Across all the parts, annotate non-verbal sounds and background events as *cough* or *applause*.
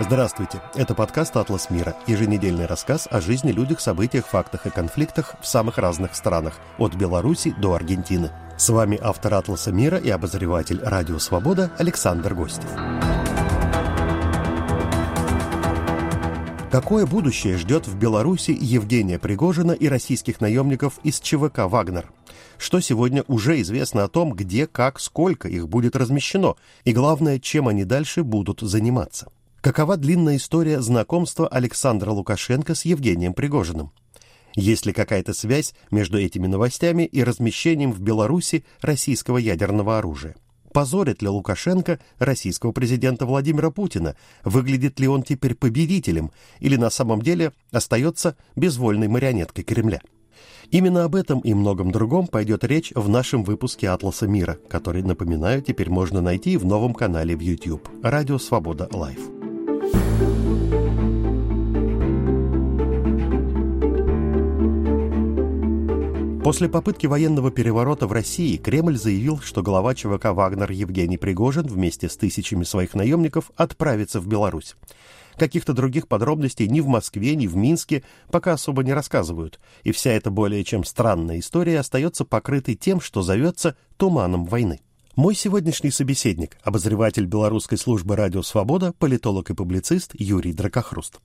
Здравствуйте, это подкаст «Атлас мира», еженедельный рассказ о жизни, людях, событиях, фактах и конфликтах в самых разных странах, от Беларуси до Аргентины. С вами автор «Атласа мира» и обозреватель «Радио Свобода» Александр Гостев. Какое будущее ждет в Беларуси Евгения Пригожина и российских наемников из ЧВК «Вагнер»? Что сегодня уже известно о том, где, как, сколько их будет размещено, и главное, чем они дальше будут заниматься? Какова длинная история знакомства Александра Лукашенко с Евгением Пригожиным? Есть ли какая-то связь между этими новостями и размещением в Беларуси российского ядерного оружия? Позорит ли Лукашенко российского президента Владимира Путина? Выглядит ли он теперь победителем или на самом деле остается безвольной марионеткой Кремля? Именно об этом и многом другом пойдет речь в нашем выпуске «Атласа мира», который, напоминаю, теперь можно найти в новом канале в YouTube «Радио Свобода Лайв». После попытки военного переворота в России Кремль заявил, что глава ЧВК «Вагнер» Евгений Пригожин вместе с тысячами своих наемников отправится в Беларусь. Каких-то других подробностей ни в Москве, ни в Минске пока особо не рассказывают, и вся эта более чем странная история остается покрытой тем, что зовется «туманом войны». Мой сегодняшний собеседник – обозреватель белорусской службы «Радио Свобода», политолог и публицист Юрий Дракохруст.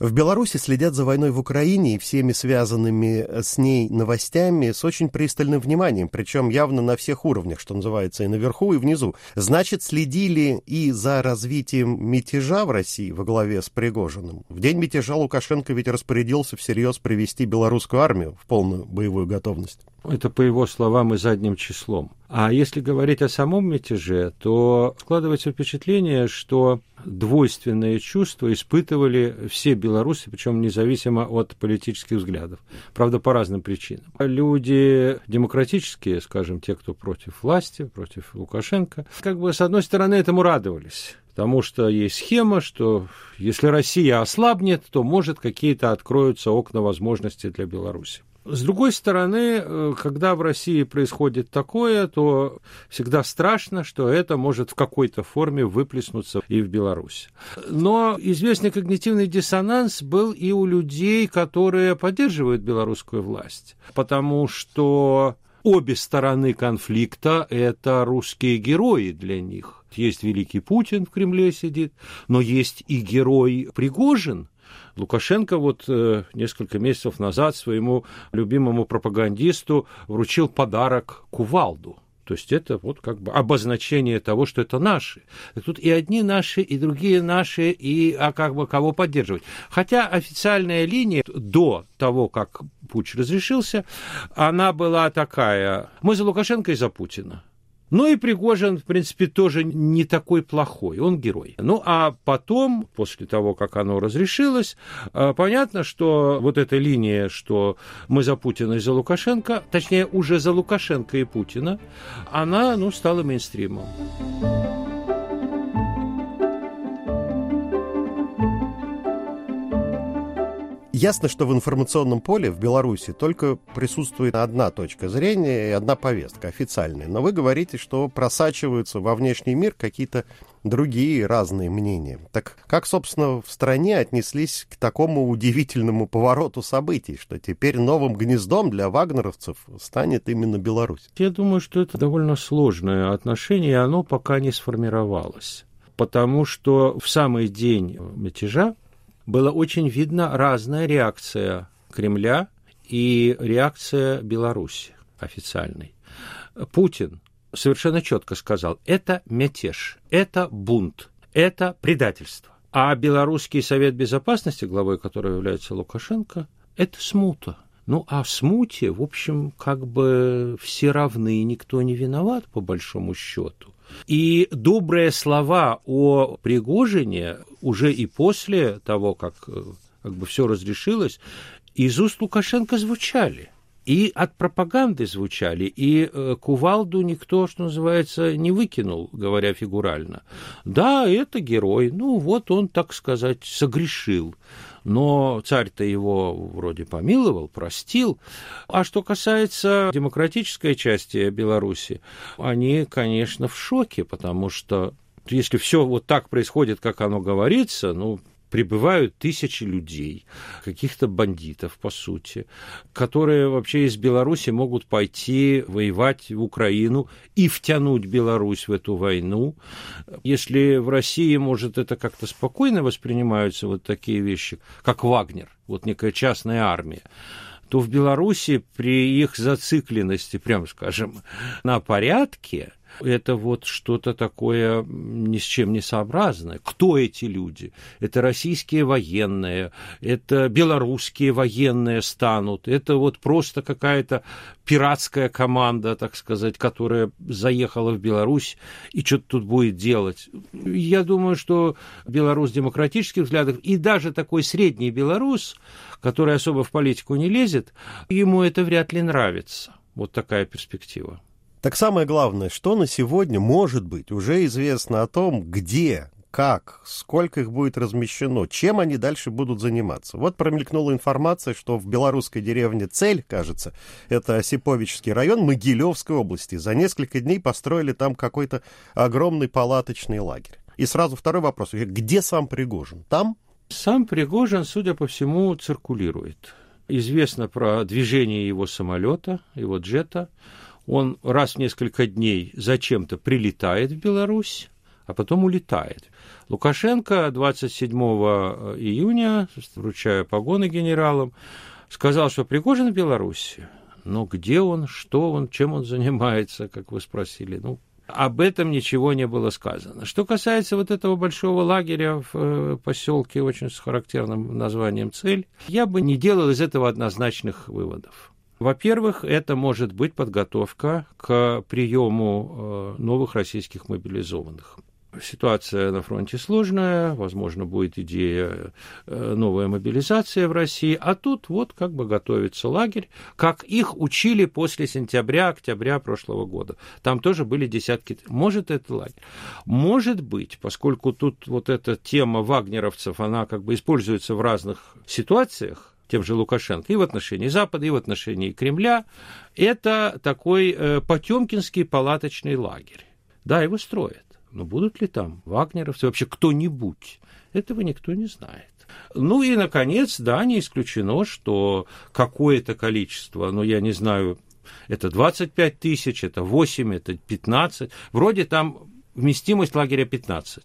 В Беларуси следят за войной в Украине и всеми связанными э, с ней новостями с очень пристальным вниманием, причем явно на всех уровнях, что называется, и наверху, и внизу. Значит, следили и за развитием мятежа в России во главе с Пригожиным. В день мятежа Лукашенко ведь распорядился всерьез привести белорусскую армию в полную боевую готовность. Это по его словам и задним числом. А если говорить о самом мятеже, то складывается впечатление, что двойственные чувства испытывали все белорусы, причем независимо от политических взглядов. Правда, по разным причинам. Люди демократические, скажем, те, кто против власти, против Лукашенко, как бы с одной стороны этому радовались. Потому что есть схема, что если Россия ослабнет, то, может, какие-то откроются окна возможностей для Беларуси. С другой стороны, э, когда в России происходит такое, то всегда страшно, что это может в какой-то форме выплеснуться и в Беларуси. Но известный когнитивный диссонанс был и у людей, которые поддерживают белорусскую власть, потому что обе стороны конфликта – это русские герои для них. Есть великий Путин в Кремле сидит, но есть и герой Пригожин – Лукашенко вот э, несколько месяцев назад своему любимому пропагандисту вручил подарок кувалду. То есть это вот как бы обозначение того, что это наши. Тут и одни наши, и другие наши, и а как бы кого поддерживать. Хотя официальная линия до того, как путь разрешился, она была такая. Мы за Лукашенко и за Путина. Ну и Пригожин, в принципе, тоже не такой плохой, он герой. Ну а потом, после того, как оно разрешилось, э, понятно, что вот эта линия, что мы за Путина и за Лукашенко, точнее, уже за Лукашенко и Путина, она, ну, стала мейнстримом. Ясно, что в информационном поле в Беларуси только присутствует одна точка зрения и одна повестка официальная. Но вы говорите, что просачиваются во внешний мир какие-то другие разные мнения. Так как, собственно, в стране отнеслись к такому удивительному повороту событий, что теперь новым гнездом для вагнеровцев станет именно Беларусь? Я думаю, что это довольно сложное отношение, и оно пока не сформировалось. Потому что в самый день мятежа была очень видна разная реакция Кремля и реакция Беларуси официальной. Путин совершенно четко сказал, это мятеж, это бунт, это предательство. А Белорусский совет безопасности, главой которого является Лукашенко, это смута. Ну, а в смуте, в общем, как бы все равны, никто не виноват, по большому счету. И добрые слова о Пригожине уже и после того, как, э, как бы все разрешилось, из уст Лукашенко звучали. И от пропаганды звучали, и э, кувалду никто, что называется, не выкинул, говоря фигурально. Да, это герой, ну вот он, так сказать, согрешил но царь-то его вроде помиловал, простил. А что касается демократической части Беларуси, они, конечно, в шоке, потому что Если все вот так происходит, как оно говорится, ну, прибывают тысячи людей, каких-то бандитов, по сути, которые вообще из Беларуси могут пойти воевать в Украину и втянуть Беларусь в эту войну. Если в России, может, это как-то спокойно воспринимаются вот такие вещи, как Вагнер, вот некая частная армия, то в Беларуси при их зацикленности, прям скажем, на порядке – это вот что-то такое ни с чем не сообразное. Кто эти люди? Это российские военные, это белорусские военные станут, это вот просто какая-то пиратская команда, так сказать, которая заехала в Беларусь и что-то тут будет делать. Я думаю, что белорус демократических взглядов и даже такой средний белорус, который особо в политику не лезет, ему это вряд ли нравится. Вот такая перспектива. Так самое главное, что на сегодня, может быть, уже известно о том, где, как, сколько их будет размещено, чем они дальше будут заниматься. Вот промелькнула информация, что в белорусской деревне Цель, кажется, это Осиповичский район Могилевской области, за несколько дней построили там какой-то огромный палаточный лагерь. И сразу второй вопрос. Где сам Пригожин? Там? Сам Пригожин, судя по всему, циркулирует. Известно про движение его самолета, его джета он раз в несколько дней зачем-то прилетает в Беларусь, а потом улетает. Лукашенко 27 июня, вручая погоны генералам, сказал, что Пригожин в Беларуси. Но где он, что он, чем он занимается, как вы спросили? Ну, об этом ничего не было сказано. Что касается вот этого большого лагеря в э, поселке, очень с характерным названием «Цель», я бы не делал из этого однозначных выводов. Во-первых, это может быть подготовка к приему э, новых российских мобилизованных. Ситуация на фронте сложная, возможно, будет идея э, новая мобилизация в России, а тут вот как бы готовится лагерь, как их учили после сентября-октября прошлого года. Там тоже были десятки. Может, это лагерь? Может быть, поскольку тут вот эта тема вагнеровцев, она как бы используется в разных ситуациях, тем же Лукашенко, и в отношении Запада, и в отношении Кремля, это такой э, потемкинский палаточный лагерь. Да, его строят. Но будут ли там вагнеровцы, вообще кто-нибудь? Этого никто не знает. Ну и, наконец, да, не исключено, что какое-то количество, ну, я не знаю, это 25 тысяч, это 8, это 15, вроде там вместимость лагеря 15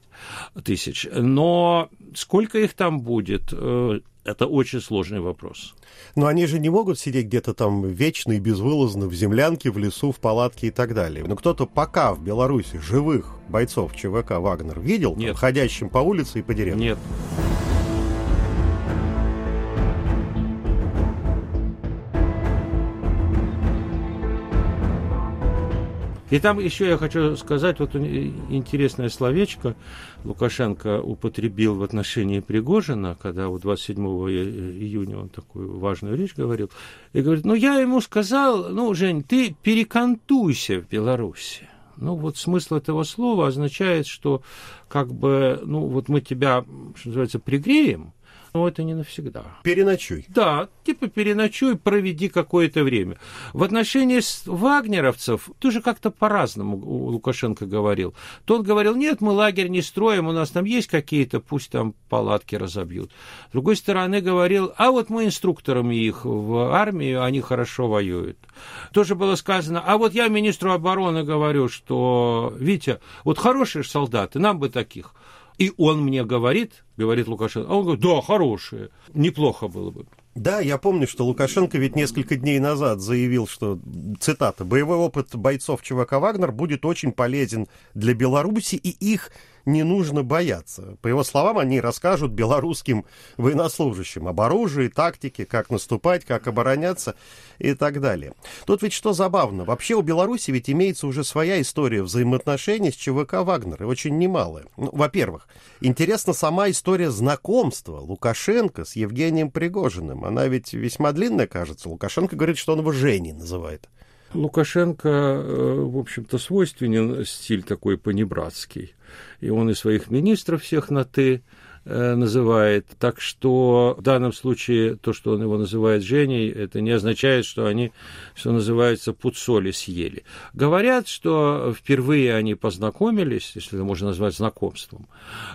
тысяч. Но сколько их там будет, э, это очень сложный вопрос. Но они же не могут сидеть где-то там вечно и безвылазно в землянке, в лесу, в палатке и так далее. Но кто-то пока в Беларуси живых бойцов ЧВК «Вагнер» видел, Нет. Ходящим по улице и по деревне? Нет. И там еще я хочу сказать, вот интересное словечко Лукашенко употребил в отношении Пригожина, когда вот 27 июня он такую важную речь говорил, и говорит, ну я ему сказал, ну, Жень, ты перекантуйся в Беларуси. Ну, вот смысл этого слова означает, что как бы, ну, вот мы тебя, что называется, пригреем, но это не навсегда. Переночуй. Да, типа переночуй, проведи какое-то время. В отношении вагнеровцев тоже как-то по-разному Лукашенко говорил. Тот говорил, нет, мы лагерь не строим, у нас там есть какие-то, пусть там палатки разобьют. С другой стороны говорил, а вот мы инструкторами их в армии, они хорошо воюют. Тоже было сказано, а вот я министру обороны говорю, что, Витя, вот хорошие солдаты, нам бы таких. И он мне говорит, говорит Лукашенко, а он говорит, да, хорошие, неплохо было бы. Да, я помню, что Лукашенко ведь несколько дней назад заявил, что, цитата, «боевой опыт бойцов ЧВК «Вагнер» будет очень полезен для Беларуси и их не нужно бояться. По его словам, они расскажут белорусским военнослужащим об оружии, тактике, как наступать, как обороняться и так далее. Тут ведь что забавно, вообще у Беларуси ведь имеется уже своя история взаимоотношений с ЧВК «Вагнер», и очень немалая. Ну, во-первых, интересна сама история знакомства Лукашенко с Евгением Пригожиным. Она ведь весьма длинная, кажется. Лукашенко говорит, что он его Женей называет. Лукашенко, э, в общем-то, свойственен стиль такой понебратский. И он и своих министров всех на «ты» называет. Так что в данном случае то, что он его называет Женей, это не означает, что они, что называется, пуд соли съели. Говорят, что впервые они познакомились, если это можно назвать знакомством,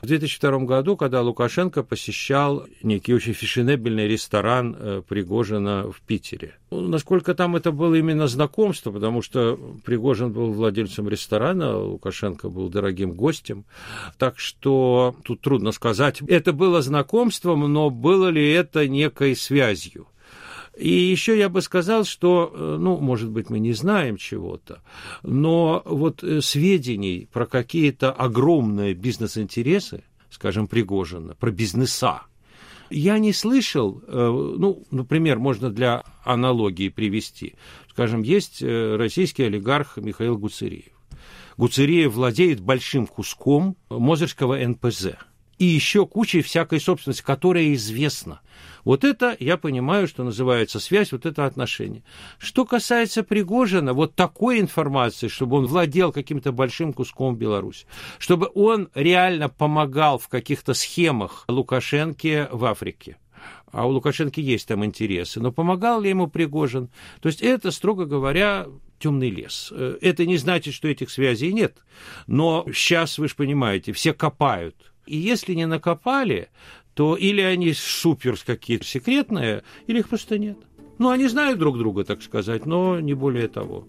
в 2002 году, когда Лукашенко посещал некий очень фешенебельный ресторан э, Пригожина в Питере. Ну, насколько там это было именно знакомство, потому что Пригожин был владельцем ресторана, Лукашенко был дорогим гостем. Так что тут трудно сказать. Это было знакомством, но было ли это некой связью? И еще я бы сказал, что, э, ну, может быть, мы не знаем чего-то, но вот э, сведений про какие-то огромные бизнес-интересы, скажем, Пригожина, про бизнеса, я не слышал, э, ну, например, можно для аналогии привести. Скажем, есть российский олигарх Михаил Гуцериев. Гуцериев владеет большим куском Мозырского НПЗ – и еще кучей всякой собственности, которая известна. Вот это, я понимаю, что называется связь, вот это отношение. Что касается Пригожина, вот такой информации, чтобы он владел каким-то большим куском Беларуси, чтобы он реально помогал в каких-то схемах Лукашенке в Африке, а у Лукашенко есть там интересы, но помогал ли ему Пригожин? То есть это, строго говоря, темный лес. Это не значит, что этих связей нет, но сейчас, вы же понимаете, все копают – и если не накопали, то или они супер какие-то секретные, или их просто нет. Ну, они знают друг друга, так сказать, но не более того.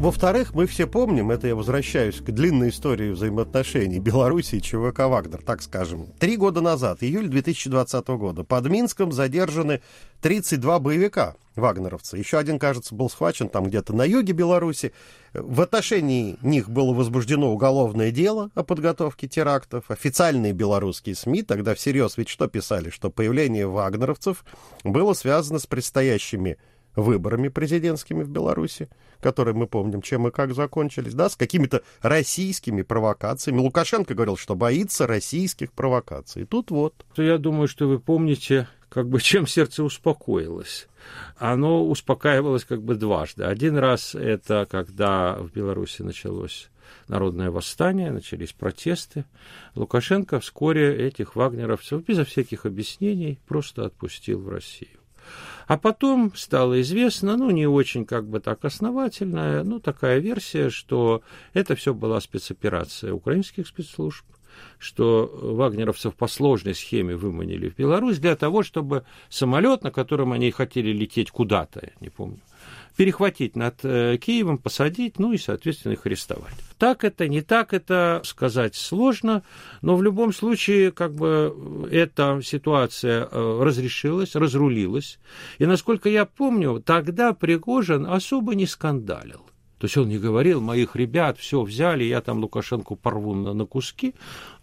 Во-вторых, мы все помним, это я возвращаюсь к длинной истории взаимоотношений Беларуси и ЧВК «Вагнер», так скажем. Три года назад, июль 2020 года, под Минском задержаны 32 боевика вагнеровцы. Еще один, кажется, был схвачен там где-то на юге Беларуси. В отношении них было возбуждено уголовное дело о подготовке терактов. Официальные белорусские СМИ тогда всерьез ведь что писали? Что появление вагнеровцев было связано с предстоящими выборами президентскими в Беларуси, которые мы помним, чем и как закончились, да, с какими-то российскими провокациями. Лукашенко говорил, что боится российских провокаций. И тут вот. Я думаю, что вы помните, как бы *laughs* чем сердце успокоилось. Оно успокаивалось как бы дважды. Один раз это когда в Беларуси началось народное восстание, начались протесты. Лукашенко вскоре этих вагнеровцев безо всяких объяснений просто отпустил в Россию. А потом стало известно, ну, не очень как бы так основательная, ну, такая версия, что это все была спецоперация украинских спецслужб, что вагнеровцев по сложной схеме выманили в Беларусь для того, чтобы самолет, на котором они хотели лететь куда-то, я не помню, перехватить над э, Киевом, посадить, ну и, соответственно, их арестовать. Так это, не так это сказать сложно, но в любом случае, как бы, эта ситуация э, разрешилась, разрулилась. И, насколько я помню, тогда Пригожин особо не скандалил. То есть он не говорил, моих ребят все взяли, я там Лукашенко порву на, на куски.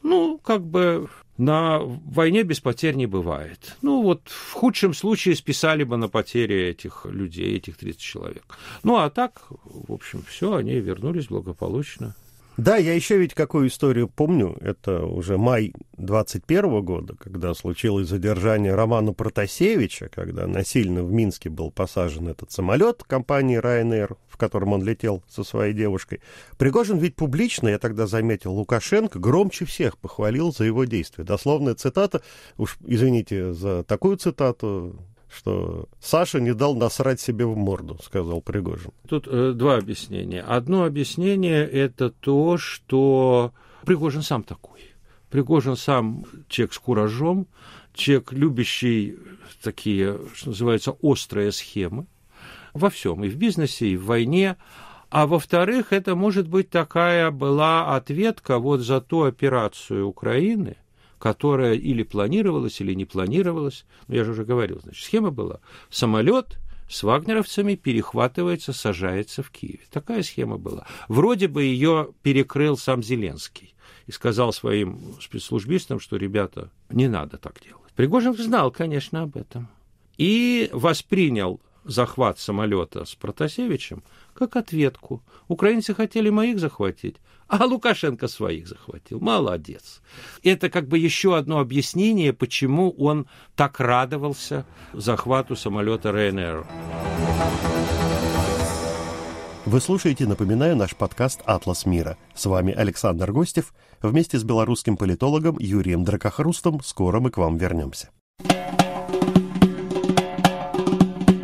Ну, как бы на войне без потерь не бывает. Ну, вот в худшем случае списали бы на потери этих людей, этих 30 человек. Ну, а так, в общем, все, они вернулись благополучно. Да, я еще ведь какую историю помню. Это уже май 21 года, когда случилось задержание Романа Протасевича, когда насильно в Минске был посажен этот самолет компании Ryanair, в котором он летел со своей девушкой. Пригожин ведь публично, я тогда заметил, Лукашенко громче всех похвалил за его действия. Дословная цитата, уж извините за такую цитату, что Саша не дал насрать себе в морду, сказал Пригожин. Тут э, два объяснения. Одно объяснение это то, что Пригожин сам такой. Пригожин сам человек с куражом, человек, любящий такие, что называется, острые схемы во всем, и в бизнесе, и в войне. А во-вторых, это может быть такая была ответка вот за ту операцию Украины – которая или планировалась, или не планировалась. Ну, я же уже говорил, значит, схема была. Самолет с вагнеровцами перехватывается, сажается в Киеве. Такая схема была. Вроде бы ее перекрыл сам Зеленский и сказал своим спецслужбистам, что, ребята, не надо так делать. Пригожин знал, конечно, об этом. И воспринял захват самолета с Протасевичем как ответку. Украинцы хотели моих захватить, а Лукашенко своих захватил. Молодец. Это как бы еще одно объяснение, почему он так радовался захвату самолета РНР. Вы слушаете, напоминаю, наш подкаст «Атлас мира». С вами Александр Гостев. Вместе с белорусским политологом Юрием Дракохрустом скоро мы к вам вернемся.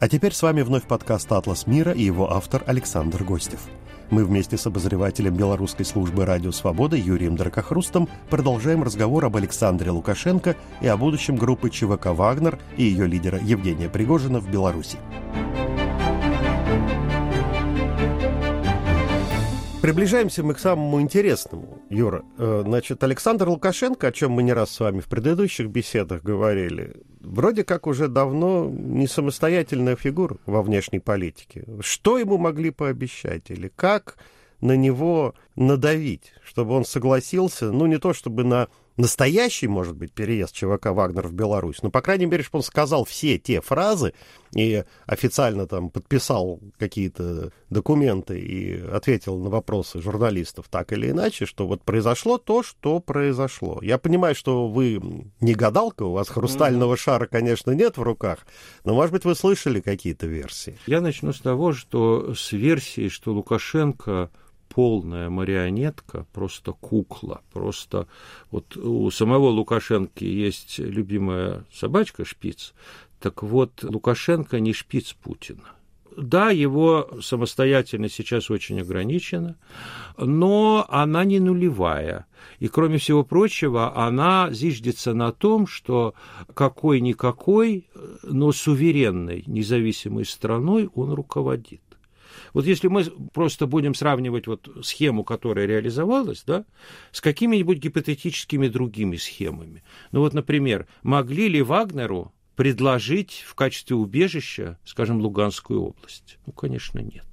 А теперь с вами вновь подкаст «Атлас мира» и его автор Александр Гостев. Мы вместе с обозревателем белорусской службы «Радио Свобода» Юрием Дракохрустом продолжаем разговор об Александре Лукашенко и о будущем группы ЧВК «Вагнер» и ее лидера Евгения Пригожина в Беларуси. Приближаемся мы к самому интересному, Юра. Э, значит, Александр Лукашенко, о чем мы не раз с вами в предыдущих беседах говорили, вроде как уже давно не самостоятельная фигура во внешней политике. Что ему могли пообещать или как на него надавить, чтобы он согласился, ну, не то чтобы на настоящий, может быть, переезд ЧВК «Вагнер» в Беларусь, но, по крайней мере, чтобы он сказал все те фразы и официально там подписал какие-то документы и ответил на вопросы журналистов так или иначе, что вот произошло то, что произошло. Я понимаю, что вы не гадалка, у вас хрустального шара, конечно, нет в руках, но, может быть, вы слышали какие-то версии. Я начну с того, что с версией, что Лукашенко полная марионетка, просто кукла, просто вот у самого Лукашенко есть любимая собачка шпиц, так вот Лукашенко не шпиц Путина. Да, его самостоятельность сейчас очень ограничена, но она не нулевая. И, кроме всего прочего, она зиждется на том, что какой-никакой, но суверенной, независимой страной он руководит. Вот если мы просто будем сравнивать вот схему, которая реализовалась, да, с какими-нибудь гипотетическими другими схемами. Ну вот, например, могли ли Вагнеру предложить в качестве убежища, скажем, Луганскую область? Ну, конечно, нет.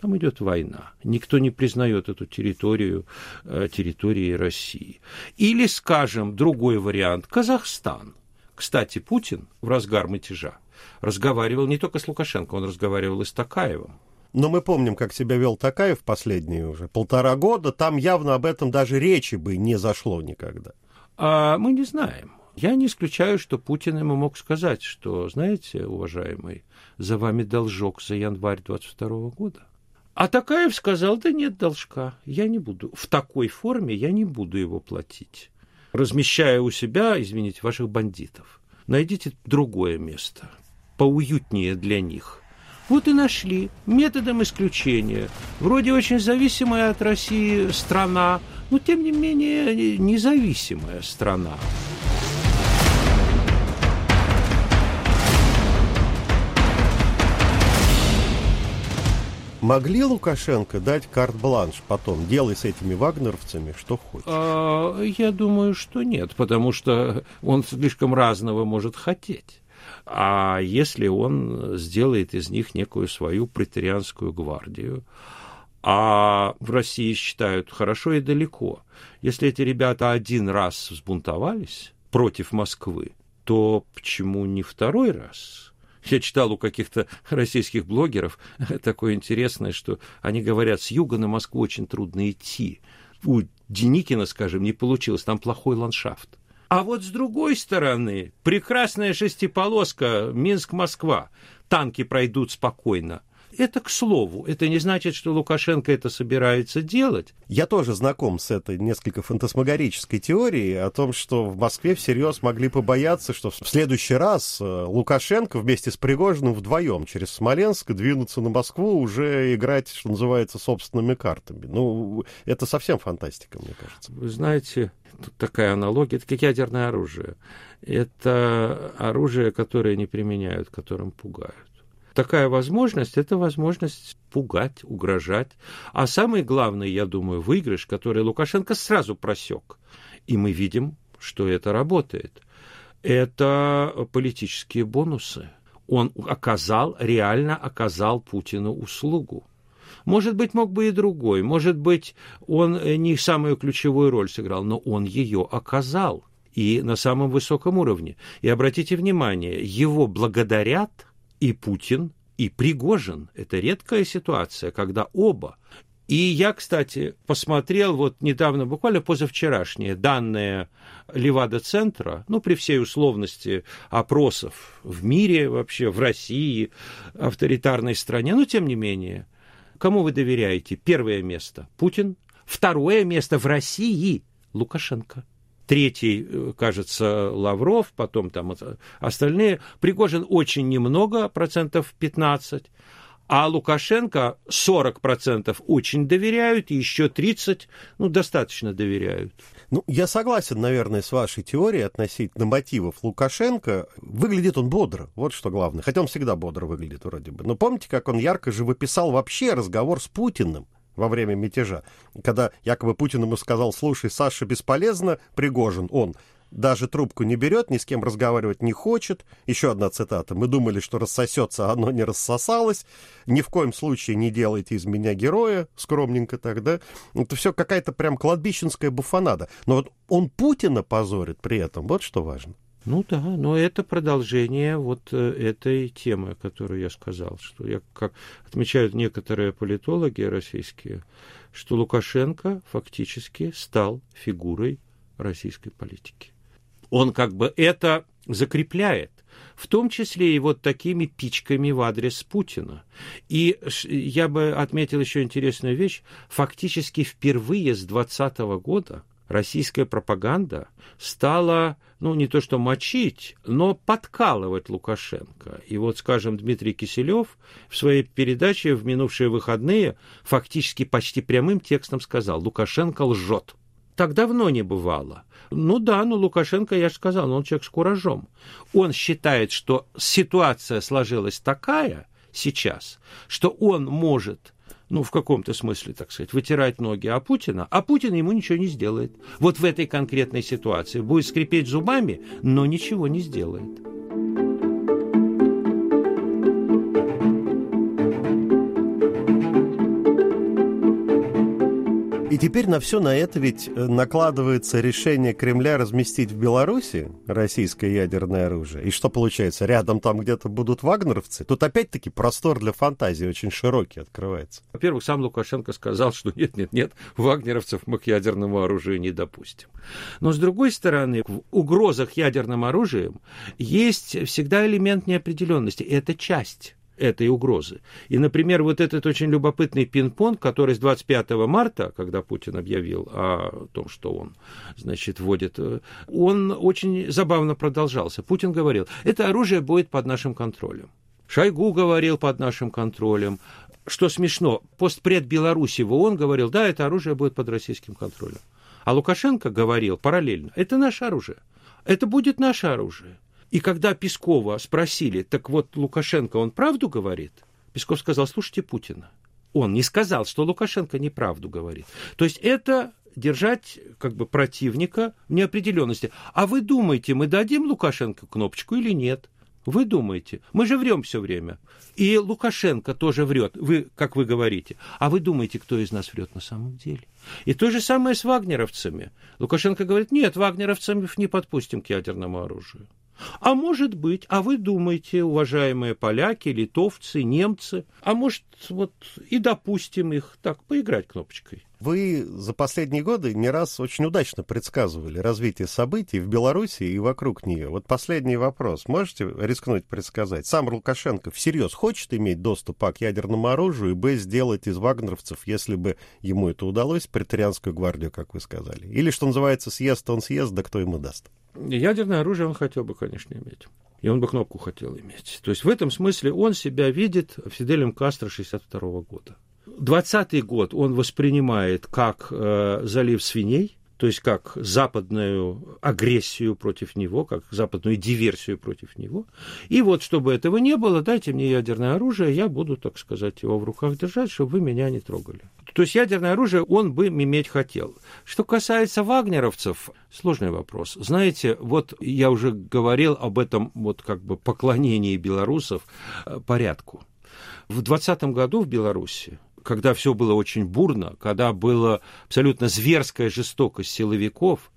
Там идет война. Никто не признает эту территорию э, территорией России. Или, скажем, другой вариант – Казахстан. Кстати, Путин в разгар мятежа разговаривал не только с Лукашенко, он разговаривал и с Такаевым. Но мы помним, как себя вел Такаев последние уже полтора года. Там явно об этом даже речи бы не зашло никогда. А мы не знаем. Я не исключаю, что Путин ему мог сказать, что, знаете, уважаемый, за вами должок за январь 22 года. А Такаев сказал, да нет должка, я не буду. В такой форме я не буду его платить. Размещая у себя, извините, ваших бандитов. Найдите другое место, поуютнее для них – вот и нашли методом исключения. Вроде очень зависимая от России страна, но тем не менее независимая страна. Могли Лукашенко дать карт-бланш потом? Делай с этими вагнеровцами что хочешь. А, я думаю, что нет, потому что он слишком разного может хотеть. А если он сделает из них некую свою претарианскую гвардию, а в России считают хорошо и далеко. Если эти ребята один раз взбунтовались против Москвы, то почему не второй раз? Я читал у каких-то российских блогеров *laughs* такое интересное, что они говорят, с юга на Москву очень трудно идти. У Деникина, скажем, не получилось, там плохой ландшафт. А вот с другой стороны, прекрасная шестиполоска Минск-Москва. Танки пройдут спокойно. Это к слову. Это не значит, что Лукашенко это собирается делать. Я тоже знаком с этой несколько фантасмагорической теорией о том, что в Москве всерьез могли побояться, что в следующий раз э, Лукашенко вместе с Пригожиным вдвоем через Смоленск двинутся на Москву уже играть, что называется, собственными картами. Ну, это совсем фантастика, мне кажется. Вы знаете, тут такая аналогия, это как ядерное оружие. Это оружие, которое не применяют, которым пугают. Такая возможность – это возможность пугать, угрожать. А самый главный, я думаю, выигрыш, который Лукашенко сразу просек. И мы видим, что это работает. Это политические бонусы. Он оказал, реально оказал Путину услугу. Может быть, мог бы и другой. Может быть, он э, не самую ключевую роль сыграл, но он ее оказал. И на самом высоком уровне. И обратите внимание, его благодарят и Путин, и Пригожин. Это редкая ситуация, когда оба и я, кстати, посмотрел вот недавно, буквально позавчерашние данные Левада-центра, ну, при всей условности опросов в мире вообще, в России, авторитарной стране, но тем не менее. Кому вы доверяете? Первое место – Путин. Второе место в России – Лукашенко. Третий, э, кажется, Лавров, потом там остальные. Пригожин очень немного, процентов 15. А Лукашенко 40% очень доверяют, еще 30% ну, достаточно доверяют. Ну, я согласен, наверное, с вашей теорией относительно мотивов Лукашенко. Выглядит он бодро, вот что главное. Хотя он всегда бодро выглядит вроде бы. Но помните, как он ярко живописал вообще разговор с Путиным? Во время мятежа, когда якобы Путин ему сказал, слушай, Саша бесполезно, Пригожин, он, даже трубку не берет, ни с кем разговаривать не хочет. Еще одна цитата. Мы думали, что рассосется, а оно не рассосалось. Ни в коем случае не делайте из меня героя, скромненько тогда. Это все какая-то прям кладбищенская буфанада. Но вот он Путина позорит при этом, вот что важно. Ну да, но это продолжение вот э, этой темы, которую я сказал, что я, как отмечают некоторые политологи российские, что Лукашенко фактически стал фигурой российской политики он как бы это закрепляет, в том числе и вот такими пичками в адрес Путина. И я бы отметил еще интересную вещь. Фактически впервые с 2020 года российская пропаганда стала, ну, не то что мочить, но подкалывать Лукашенко. И вот, скажем, Дмитрий Киселев в своей передаче в минувшие выходные фактически почти прямым текстом сказал, Лукашенко лжет. Так давно не бывало. Ну да, ну Лукашенко, я же сказал, он человек с куражом. Он считает, что ситуация сложилась такая сейчас, что он может ну, в каком-то смысле, так сказать, вытирать ноги о Путина, а Путин ему ничего не сделает. Вот в этой конкретной ситуации будет скрипеть зубами, но ничего не сделает. И теперь на все на это ведь э, накладывается решение Кремля разместить в Беларуси российское ядерное оружие. И что получается? Рядом там где-то будут вагнеровцы? Тут опять-таки простор для фантазии очень широкий открывается. Во-первых, сам Лукашенко сказал, что нет-нет-нет, вагнеровцев мы к ядерному оружию не допустим. Но с другой стороны, в угрозах ядерным оружием есть всегда элемент неопределенности. Это часть этой угрозы. И, например, вот этот очень любопытный пинг-понг, который с 25 марта, когда Путин объявил о том, что он, значит, вводит, э, он очень забавно продолжался. Путин говорил, это оружие будет под нашим контролем. Шойгу говорил под нашим контролем. Что смешно, постпред Беларуси в ООН говорил, да, это оружие будет под российским контролем. А Лукашенко говорил параллельно, это наше оружие. Это будет наше оружие. И когда Пескова спросили, так вот Лукашенко, он правду говорит? Песков сказал, слушайте Путина. Он не сказал, что Лукашенко неправду говорит. То есть это держать как бы противника в неопределенности. А вы думаете, мы дадим Лукашенко кнопочку или нет? Вы думаете, мы же врем все время. И Лукашенко тоже врет, вы, как вы говорите. А вы думаете, кто из нас врет на самом деле? И то же самое с вагнеровцами. Лукашенко говорит, нет, вагнеровцев не подпустим к ядерному оружию. А может быть, а вы думаете, уважаемые поляки, литовцы, немцы, а может, вот и допустим их так, поиграть кнопочкой. Вы за последние годы не раз очень удачно предсказывали развитие событий в Беларуси и вокруг нее. Вот последний вопрос. Можете рискнуть предсказать? Сам Лукашенко всерьез хочет иметь доступ к ядерному оружию и, б, сделать из вагнеровцев, если бы ему это удалось, претарианскую гвардию, как вы сказали? Или, что называется, съест он съест, да кто ему даст? Ядерное оружие он хотел бы, конечно, иметь. И он бы кнопку хотел иметь. То есть в этом смысле он себя видит Фиделем Кастро 62 года. 20 год он воспринимает как э, залив свиней, то есть как западную агрессию против него, как западную диверсию против него. И вот, чтобы этого не было, дайте мне ядерное оружие, я буду, так сказать, его в руках держать, чтобы вы меня не трогали. То есть ядерное оружие он бы иметь хотел. Что касается вагнеровцев, сложный вопрос. Знаете, вот я уже говорил об этом вот как бы поклонении белорусов э, порядку. В 2020 году в Беларуси когда все было очень бурно, когда была абсолютно зверская жестокость силовиков,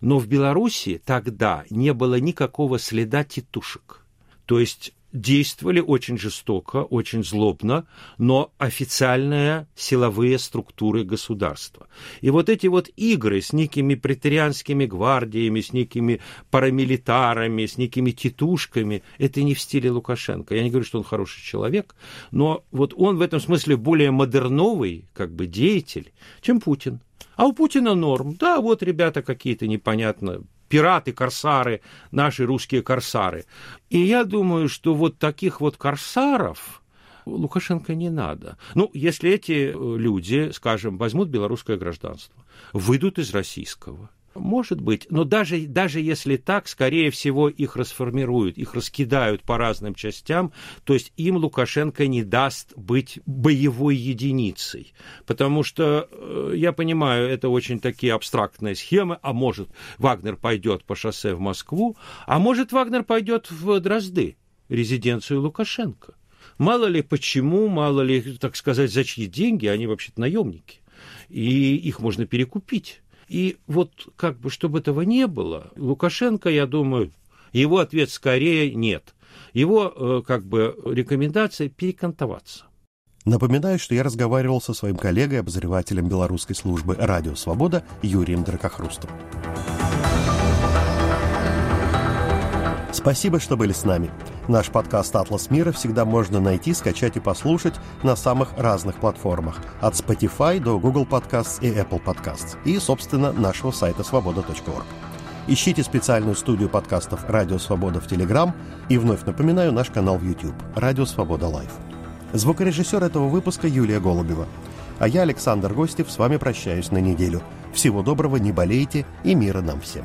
но в Беларуси тогда не было никакого следа титушек. То есть действовали очень жестоко, очень злобно, но официальные силовые структуры государства. И вот эти вот игры с некими претерианскими гвардиями, с некими парамилитарами, с некими титушками, это не в стиле Лукашенко. Я не говорю, что он хороший человек, но вот он в этом смысле более модерновый как бы деятель, чем Путин. А у Путина норм. Да, вот ребята какие-то непонятно пираты, корсары, наши русские корсары. И я думаю, что вот таких вот корсаров Лукашенко не надо. Ну, если эти э, люди, скажем, возьмут белорусское гражданство, выйдут из российского – может быть, но даже, даже если так, скорее всего, их расформируют, их раскидают по разным частям, то есть им Лукашенко не даст быть боевой единицей. Потому что, э, я понимаю, это очень такие абстрактные схемы, а может, Вагнер пойдет по шоссе в Москву, а может, Вагнер пойдет в Дрозды, резиденцию Лукашенко. Мало ли почему, мало ли, так сказать, за чьи деньги, они вообще-то наемники. И их можно перекупить. И вот как бы, чтобы этого не было, Лукашенко, я думаю, его ответ скорее нет. Его э, как бы рекомендация перекантоваться. Напоминаю, что я разговаривал со своим коллегой, обозревателем белорусской службы «Радио Свобода» Юрием Дракохрустом. Спасибо, что были с нами. Наш подкаст «Атлас мира» всегда можно найти, скачать и послушать на самых разных платформах. От Spotify до Google Podcasts и Apple Podcasts. И, собственно, нашего сайта свобода.орг. Ищите специальную студию подкастов «Радио Свобода» в Телеграм и вновь напоминаю наш канал в YouTube «Радио Свобода Лайв». Звукорежиссер этого выпуска Юлия Голубева. А я, Александр Гостев, с вами прощаюсь на неделю. Всего доброго, не болейте и мира нам всем.